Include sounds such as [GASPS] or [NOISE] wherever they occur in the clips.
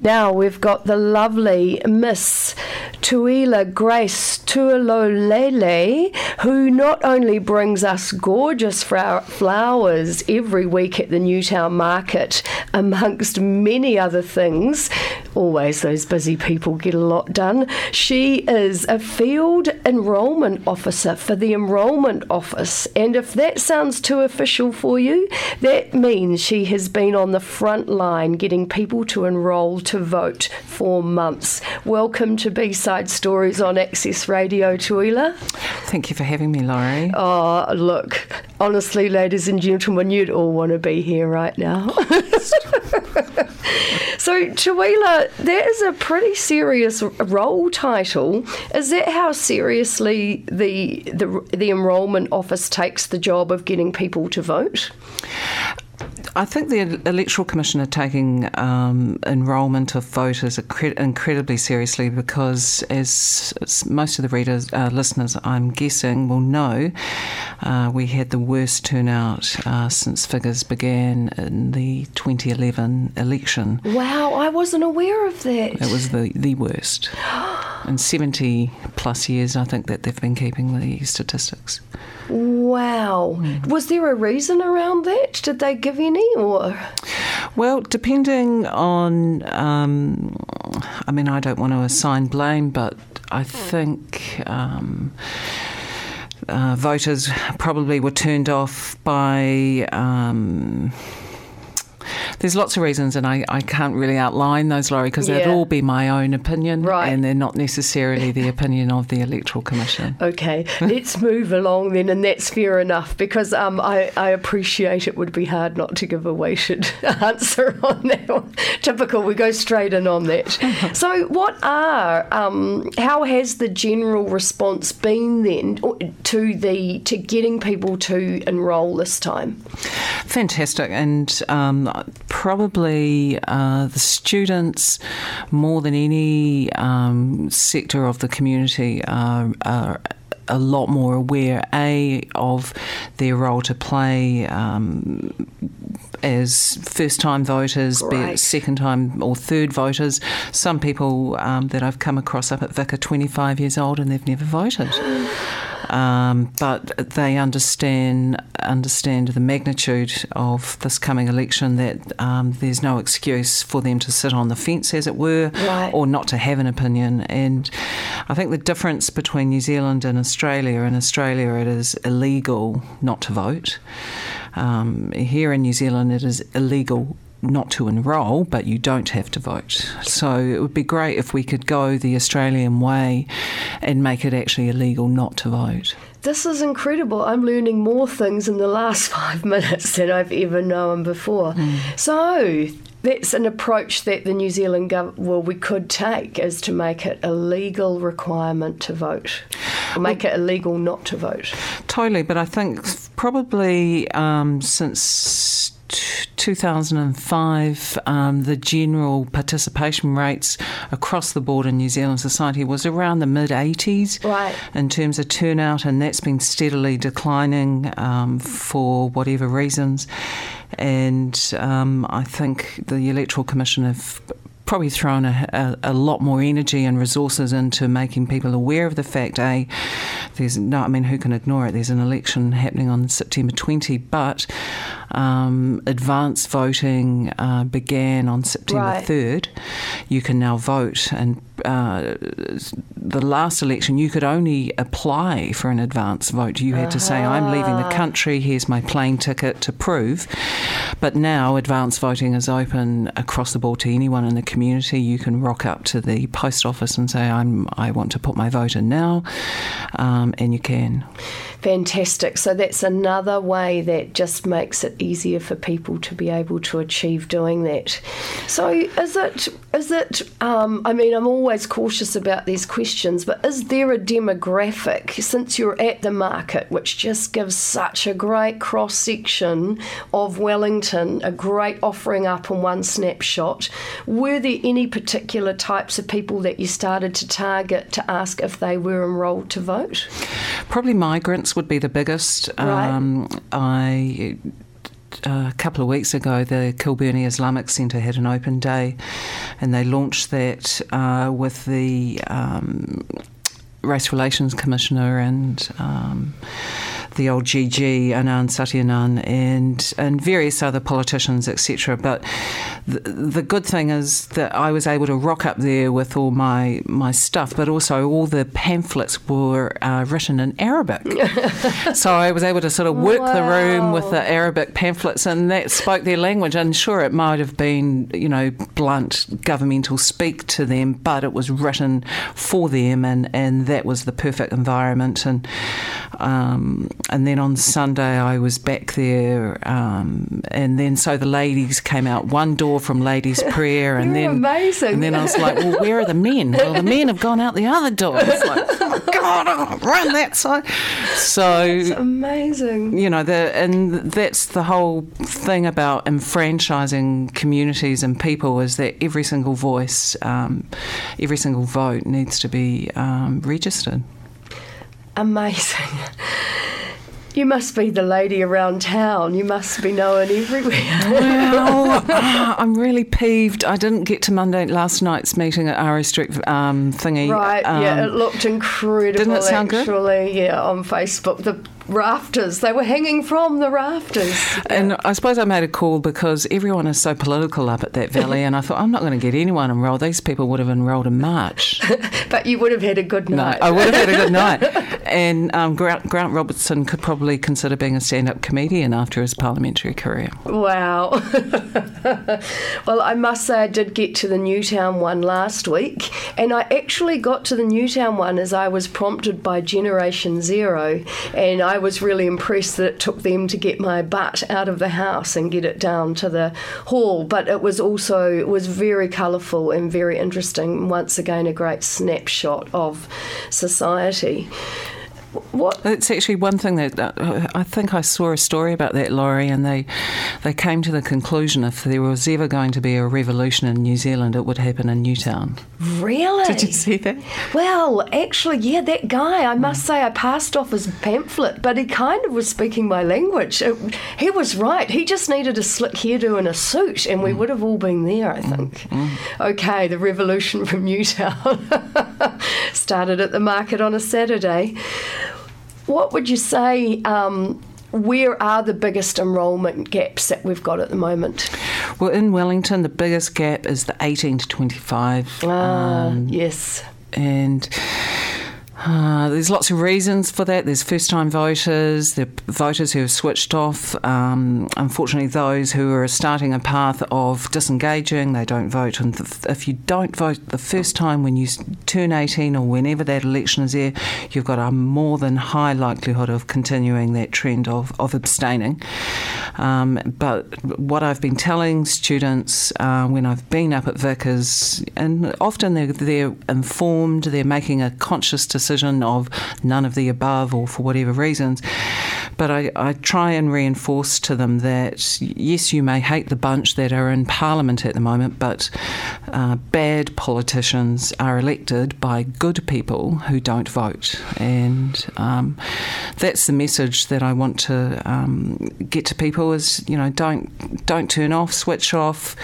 Now we've got the lovely Miss Tuila Grace Tualolele, who not only brings us gorgeous flowers every week at the Newtown Market, amongst many other things. Always those busy people get a lot done. She is a field enrolment officer for the Enrolment Office, and if that sounds too official for you, that means she has been on the front line getting people to enrol to vote for months. Welcome to B Side Stories on Access Radio, Tuila. Thank you for having me, Laurie. Oh, look, honestly, ladies and gentlemen, you'd all want to be here right now. [LAUGHS] so, Tuila, that is a pretty serious role title. Is that how seriously the the the enrolment office takes the job of getting people to vote? I think the Electoral Commission are taking um, enrolment of voters incredibly seriously because, as most of the readers, uh, listeners, I'm guessing, will know, uh, we had the worst turnout uh, since figures began in the 2011 election. Wow, I wasn't aware of that. It was the, the worst. [GASPS] In 70 plus years, I think that they've been keeping the statistics. Wow. Mm. Was there a reason around that? Did they give any or? Well, depending on, um, I mean, I don't want to assign blame, but I think. Um, uh, voters probably were turned off by um, there's lots of reasons, and I, I can't really outline those, Laurie, because yeah. they'd all be my own opinion, right. and they're not necessarily the opinion of the Electoral Commission. [LAUGHS] Okay, let's move along then, and that's fair enough, because um, I, I appreciate it would be hard not to give a weighted [LAUGHS] answer on that one. Typical, we go straight in on that. [LAUGHS] so, what are, um, how has the general response been then to the to getting people to enrol this time? Fantastic, and um, probably uh, the students, more than any um, sector of the community, are, are a lot more aware, A, of their role to play um, as first time voters, be it second time or third voters. Some people um, that I've come across up at Vic are 25 years old and they've never voted. [GASPS] [LAUGHS] Um, but they understand understand the magnitude of this coming election. That um, there's no excuse for them to sit on the fence, as it were, right. or not to have an opinion. And I think the difference between New Zealand and Australia, in Australia, it is illegal not to vote. Um, here in New Zealand, it is illegal not to enrol, but you don't have to vote. So it would be great if we could go the Australian way and make it actually illegal not to vote. This is incredible. I'm learning more things in the last [LAUGHS] five minutes than I've ever known before. Mm. So, that's an approach that the New Zealand government, well, we could take, is to make it a legal requirement to vote, or make well, it illegal not to vote. Totally, but I think probably um, since 2005, um, the general participation rates across the board in New Zealand society was around the mid 80s right. in terms of turnout, and that's been steadily declining um, for whatever reasons. And um, I think the Electoral Commission have probably thrown a, a, a, lot more energy and resources into making people aware of the fact a there's no I mean who can ignore it there's an election happening on September 20 but um, advance voting uh, began on September right. 3rd you can now vote and uh, the last election, you could only apply for an advance vote. You had to say, I'm leaving the country, here's my plane ticket to prove. But now advance voting is open across the board to anyone in the community. You can rock up to the post office and say, I'm, I want to put my vote in now, um, and you can. Fantastic. So that's another way that just makes it easier for people to be able to achieve doing that. So is it, is it, um, I mean, I'm always cautious about these questions, but is there a demographic since you're at the market, which just gives such a great cross section of Wellington, a great offering up in one snapshot? Were there any particular types of people that you started to target to ask if they were enrolled to vote? Probably migrants would be the biggest. Right. Um, I uh, a couple of weeks ago, the Kilbirnie Islamic Centre had an open day, and they launched that uh, with the um, Race Relations Commissioner and. Um, the old GG, Anand Satyanand, and and various other politicians, etc. But the, the good thing is that I was able to rock up there with all my my stuff, but also all the pamphlets were uh, written in Arabic. [LAUGHS] so I was able to sort of work wow. the room with the Arabic pamphlets, and that spoke their language. And sure, it might have been you know blunt governmental speak to them, but it was written for them, and and that was the perfect environment. And um, and then on Sunday I was back there, um, and then so the ladies came out one door from ladies' [LAUGHS] prayer, and then amazing. and then I was like, well, where are the men? Well, the men have gone out the other door. It's like, oh God, oh, run that side. So it's amazing. You know, the and that's the whole thing about enfranchising communities and people is that every single voice, um, every single vote needs to be um, registered. Amazing. You must be the lady around town. You must be known everywhere. well, uh, [LAUGHS] I'm really peeved. I didn't get to Monday last night's meeting at Aro Street um, thingy. Right, um, yeah, it looked incredible. Didn't it sound actually, good? yeah, on Facebook. The rafters. They were hanging from the rafters. And I suppose I made a call because everyone is so political up at that valley, and I thought I'm not going to get anyone enrolled. These people would have enrolled in March. [LAUGHS] but you would have had a good night. No, I would have had a good [LAUGHS] night. And um, Grant, Grant Robertson could probably consider being a stand-up comedian after his parliamentary career. Wow. [LAUGHS] well, I must say I did get to the Newtown one last week, and I actually got to the Newtown one as I was prompted by Generation Zero, and I was really impressed that it took them to get my butt out of the house and get it down to the hall. But it was also it was very colourful and very interesting. Once again, a great snapshot of society. What? It's actually one thing that uh, I think I saw a story about that, Laurie, and they they came to the conclusion if there was ever going to be a revolution in New Zealand, it would happen in Newtown. Really? Did you see that? Well, actually, yeah, that guy. I must say, I passed off his pamphlet, but he kind of was speaking my language. It, he was right. He just needed a slick hairdo and a suit, and we mm. would have all been there. I think. Mm. mm. Okay, the revolution from Newtown [LAUGHS] [LAUGHS] started at the market on a Saturday. What would you say? Um, where are the biggest enrolment gaps that we've got at the moment? Well, in Wellington, the biggest gap is the 18 to 25. Ah, um, yes. And uh, there's lots of reasons for that. There's first time voters, there are voters who have switched off. Um, unfortunately, those who are starting a path of disengaging, they don't vote. And if you don't vote the first time when you turn 18 or whenever that election is there, you've got a more than high likelihood of continuing that trend of, of abstaining. Um, but what I've been telling students uh, when I've been up at Vic is, and often they're, they're informed, they're making a conscious decision decision of none of the above or for whatever reasons. But I, I try and reinforce to them that yes, you may hate the bunch that are in Parliament at the moment, but uh, bad politicians are elected by good people who don't vote. And um, that's the message that I want to um, get to people is, you know, don't, don't turn off, switch off.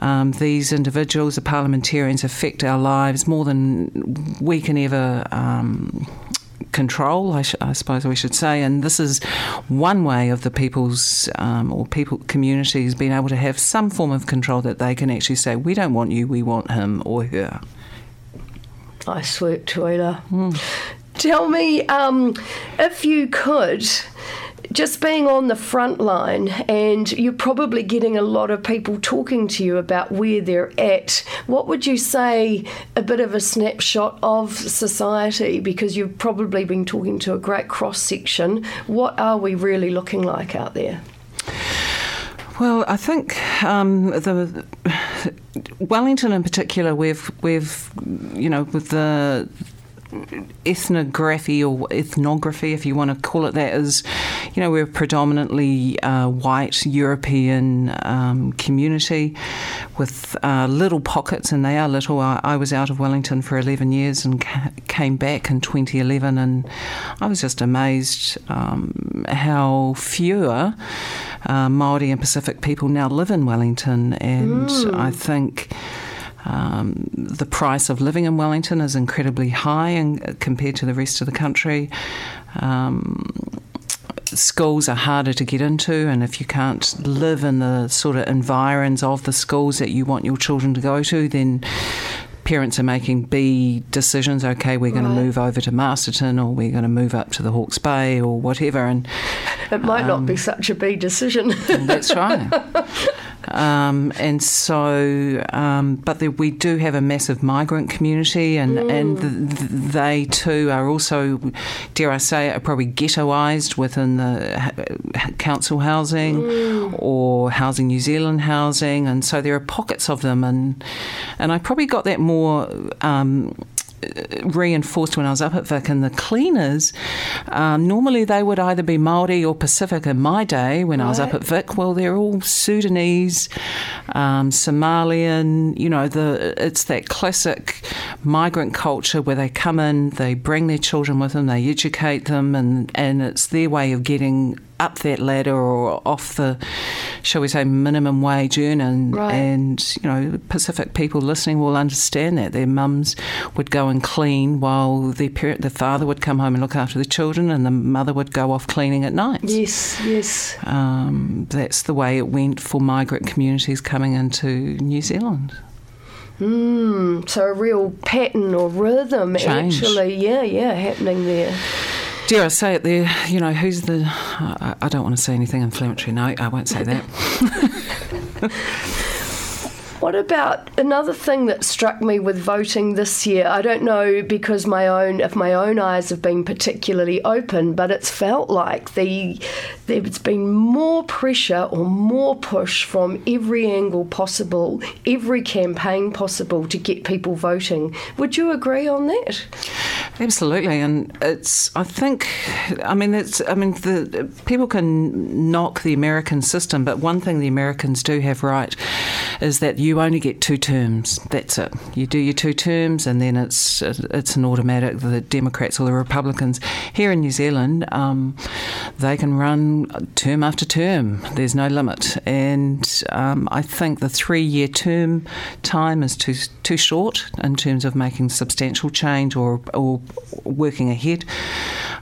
Um, these individuals, the parliamentarians, affect our lives more than we can ever um, control, I, sh- I, suppose we should say. And this is one way of the people's um, or people communities being able to have some form of control that they can actually say, we don't want you, we want him or her. I swear, Tuila. Mm. Tell me, um, if you could, just being on the front line, and you're probably getting a lot of people talking to you about where they're at. What would you say a bit of a snapshot of society? Because you've probably been talking to a great cross section. What are we really looking like out there? Well, I think um, the Wellington in particular, we've we've you know with the ethnography or ethnography, if you want to call it that, is you know we're a predominantly uh, white European um, community with uh, little pockets, and they are little. I, I, was out of Wellington for 11 years and ca- came back in 2011, and I was just amazed um, how fewer uh, Maori and Pacific people now live in Wellington, and mm. I think. Um, the price of living in Wellington is incredibly high and compared to the rest of the country. Um, schools are harder to get into, and if you can't live in the sort of environs of the schools that you want your children to go to, then parents are making B decisions. Okay, we're going to move over to Masterton, or we're going to move up to the Hawke's Bay, or whatever. And it might um, not be um, such a B decision. that's right. [LAUGHS] Um, and so, um, but the, we do have a massive migrant community, and, mm. and the, they too are also, dare I say, are probably ghettoised within the council housing mm. or Housing New Zealand housing, and so there are pockets of them, and and I probably got that more. Um, reinforced when I was up at Vic, and the cleaners, um, normally they would either be Maori or Pacific. In my day, when right. I was up at Vic, well, they're all Sudanese, um, Somalian. You know, the it's that classic migrant culture where they come in, they bring their children with them, they educate them, and and it's their way of getting up that ladder or off the, shall we say, minimum wage earning. Right. And, you know, Pacific people listening will understand that. Their mums would go and clean while their parent, the father would come home and look after the children and the mother would go off cleaning at night. Yes, yes. Um, that's the way it went for migrant communities coming into New Zealand. Mm, so a real pattern or rhythm Change. actually, yeah, yeah, happening there dare I say it there, you know, who's the. I, I don't want to say anything inflammatory. No, I won't say that. [LAUGHS] What about another thing that struck me with voting this year? I don't know because my own if my own eyes have been particularly open, but it's felt like the there's been more pressure or more push from every angle possible, every campaign possible to get people voting. Would you agree on that? Absolutely, and it's. I think. I mean, it's. I mean, the people can knock the American system, but one thing the Americans do have right is that you only get two terms. That's it. You do your two terms, and then it's it's an automatic. The Democrats or the Republicans here in New Zealand, um, they can run term after term. There's no limit, and um, I think the three-year term time is too too short in terms of making substantial change or or working ahead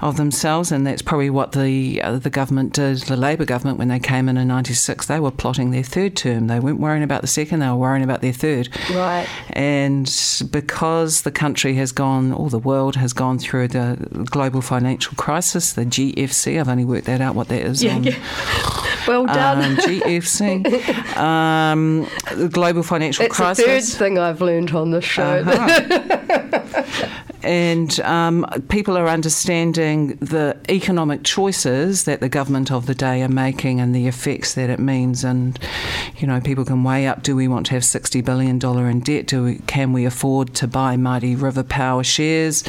of themselves, and that's probably what the uh, the government did. The Labour government, when they came in in '96, they were plotting their third term. They weren't worrying about the second; they were worrying about their third. Right. And because the country has gone, or the world has gone through the global financial crisis, the GFC. I've only worked that out what that is. Yeah. Um, yeah. Well done. [LAUGHS] Um, GFC, um, the global financial it's crisis. It's the third thing I've learned on the show. Uh-huh. [LAUGHS] and um, people are understanding the economic choices that the government of the day are making and the effects that it means. And you know, people can weigh up: Do we want to have sixty billion dollar in debt? Do we, can we afford to buy Mighty River Power shares?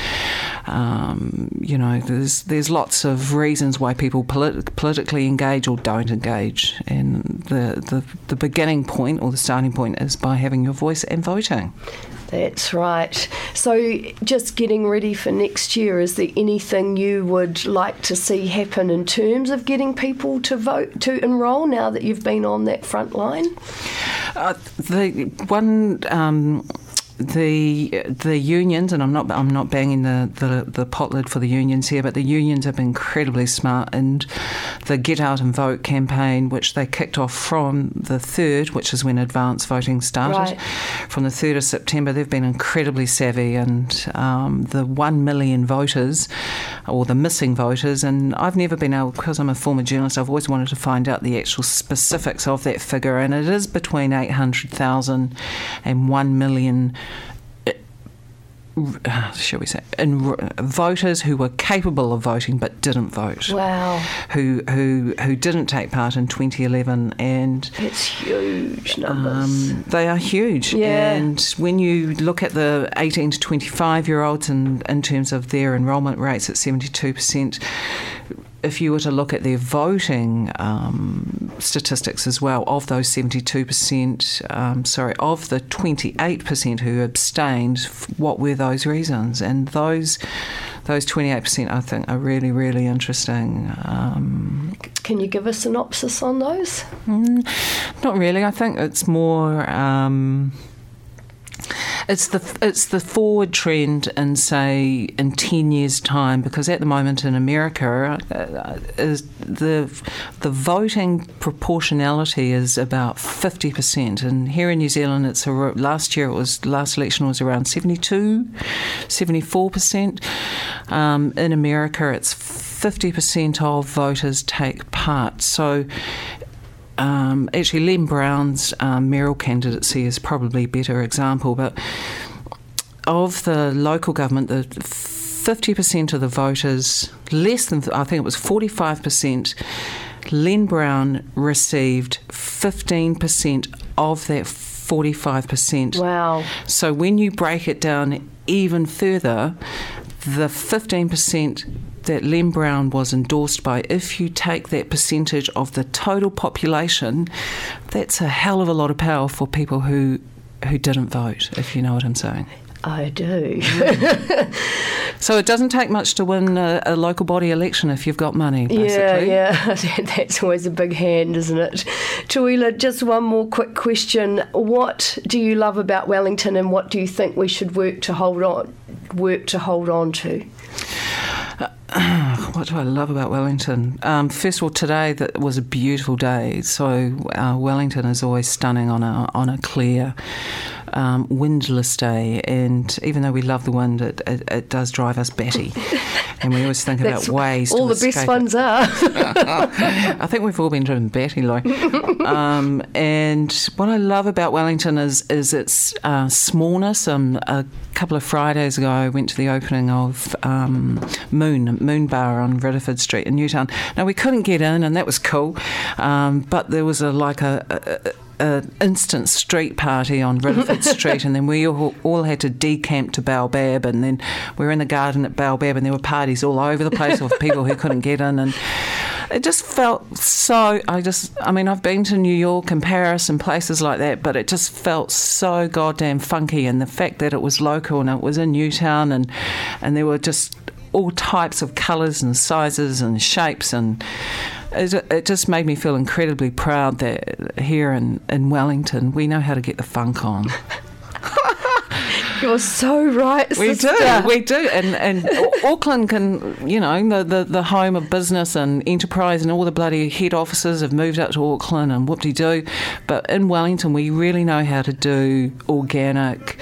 Um, you know, there's there's lots of reasons why people polit- politically engage or don't engage, and the, the the beginning point or the starting point is by having your voice and voting. That's right. So, just getting ready for next year, is there anything you would like to see happen in terms of getting people to vote, to enrol now that you've been on that front line? Uh, the one. Um, the the unions, and I'm not I'm not banging the, the, the pot lid for the unions here, but the unions have been incredibly smart. And the Get Out and Vote campaign, which they kicked off from the third, which is when advance voting started, right. from the third of September, they've been incredibly savvy. And um, the one million voters, or the missing voters, and I've never been able because I'm a former journalist. I've always wanted to find out the actual specifics of that figure, and it is between 800,000 and 1 million shall we say, in, voters who were capable of voting but didn't vote. Wow. Who who who didn't take part in 2011, and it's huge numbers. Um, they are huge. Yeah. And when you look at the 18 to 25 year olds, and in, in terms of their enrolment rates at 72 percent if you were to look at their voting um, statistics as well, of those 72%, um, sorry, of the 28% who abstained, what were those reasons? And those those 28% I think are really, really interesting. Um, Can you give a synopsis on those? Mm, not really. I think it's more. It's the it's the forward trend in say in ten years' time because at the moment in America uh, is the the voting proportionality is about fifty percent, and here in New Zealand it's a, last year it was last election was around 72, 74 percent. Um, in America, it's fifty percent of voters take part. So um, actually, Len Brown's um, mayoral candidacy is probably a better example, but of the local government, the 50% of the voters, less than, I think it was 45%, Len Brown received 15% of that 45%. Wow. So when you break it down even further, the 15% that Len Brown was endorsed by, if you take that percentage of the total population, that's a hell of a lot of power for people who who didn't vote, if you know what I'm saying. I do. [LAUGHS] so it doesn't take much to win a, a, local body election if you've got money, basically. Yeah, [LAUGHS] yeah. That's always a big hand, isn't it? Tuila, just one more quick question. What do you love about Wellington and what do you think we should work to hold on work to hold on to? [SIGHS] what do I love about Wellington? Um, first of all, today that was a beautiful day. So uh, Wellington is always stunning on a on a clear, um, windless day. And even though we love the wind, it, it, it does drive us batty. [LAUGHS] and we always think about ways. All the best ones are. [LAUGHS] I think we've all been driven batty, like. [LAUGHS] Um, and what I love about Wellington is is its uh, smallness. Um, a couple of Fridays ago, I went to the opening of um, Moon Moon Bar on Riddiford Street in Newtown. Now we couldn't get in, and that was cool, um, but there was a like a, a an instant street party on Riddiford [LAUGHS] Street, and then we all, all, had to decamp to Baobab, and then we were in the garden at Baobab, and there were parties all over the place of people who couldn't get in, and it just felt so. I just, I mean, I've been to New York and Paris and places like that, but it just felt so goddamn funky, and the fact that it was local and it was in Newtown, and and there were just all types of colours and sizes and shapes and it, it, just made me feel incredibly proud that here in, in Wellington we know how to get the funk on. [LAUGHS] You're so right. We sister. do, we do, and and Auckland can, you know, the, the the home of business and enterprise, and all the bloody head offices have moved up to Auckland and whoop de doo. But in Wellington, we really know how to do organic,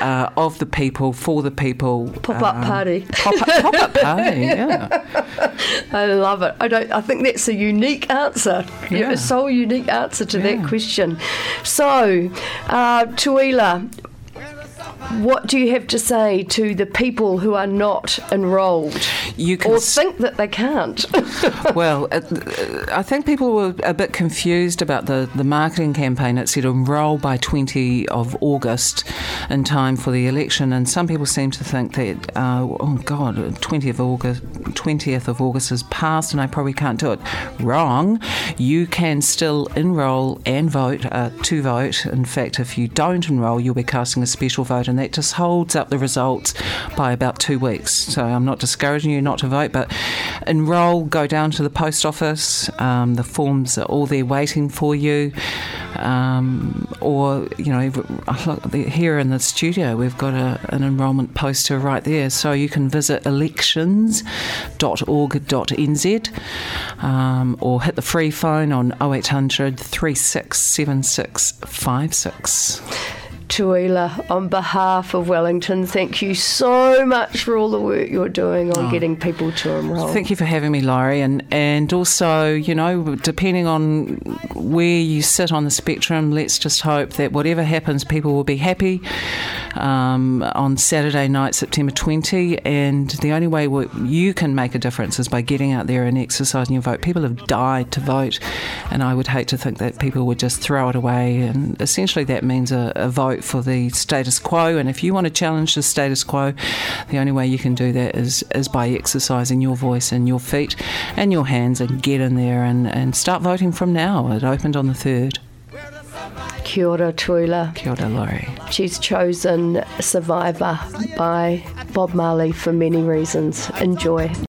uh, of the people for the people. Pop up um, party. Pop up, pop up party. [LAUGHS] Yeah. I love it. I don't. I think that's a unique answer. Yeah. A so unique answer to yeah. that question. So, uh, Tuila, what do you have to say to the people who are not enrolled you or think that they can't? [LAUGHS] well, uh, I think people were a bit confused about the, the marketing campaign. It said enrol by 20 of August in time for the election, and some people seem to think that, uh, oh God, 20th of August, 20th of August has passed, and I probably can't do it. Wrong. You can still enrol and vote uh, to vote. In fact, if you don't enrol, you'll be casting a special vote, and that just holds up the results by about two weeks. So I'm not discouraging you not to vote, but enrol, go down to the post office. Um, the forms are all there waiting for you. Um, or, you know, here in the studio, we've got a, an enrolment poster right there. So you can visit elections.org.nz um, or hit the free phone on 0800 367656. Tuila, on behalf of Wellington, thank you so much for all the work you're doing on oh. getting people to enrol. Thank you for having me, Laurie. And, and also, you know, depending on where you sit on the spectrum, let's just hope that whatever happens, people will be happy um, on Saturday night, September 20. And the only way you can make a difference is by getting out there and exercising your vote. People have died to vote, and I would hate to think that people would just throw it away. And essentially, that means a, a vote for the status quo. And if you want to challenge the status quo, the only way you can do that is, is by exercising your voice and your feet and your hands and get in there and, and start voting from now. It opened on the 3rd. Kia ora, Tuila. Kia ora, Laurie. She's chosen Survivor by Bob Marley for many reasons. Enjoy.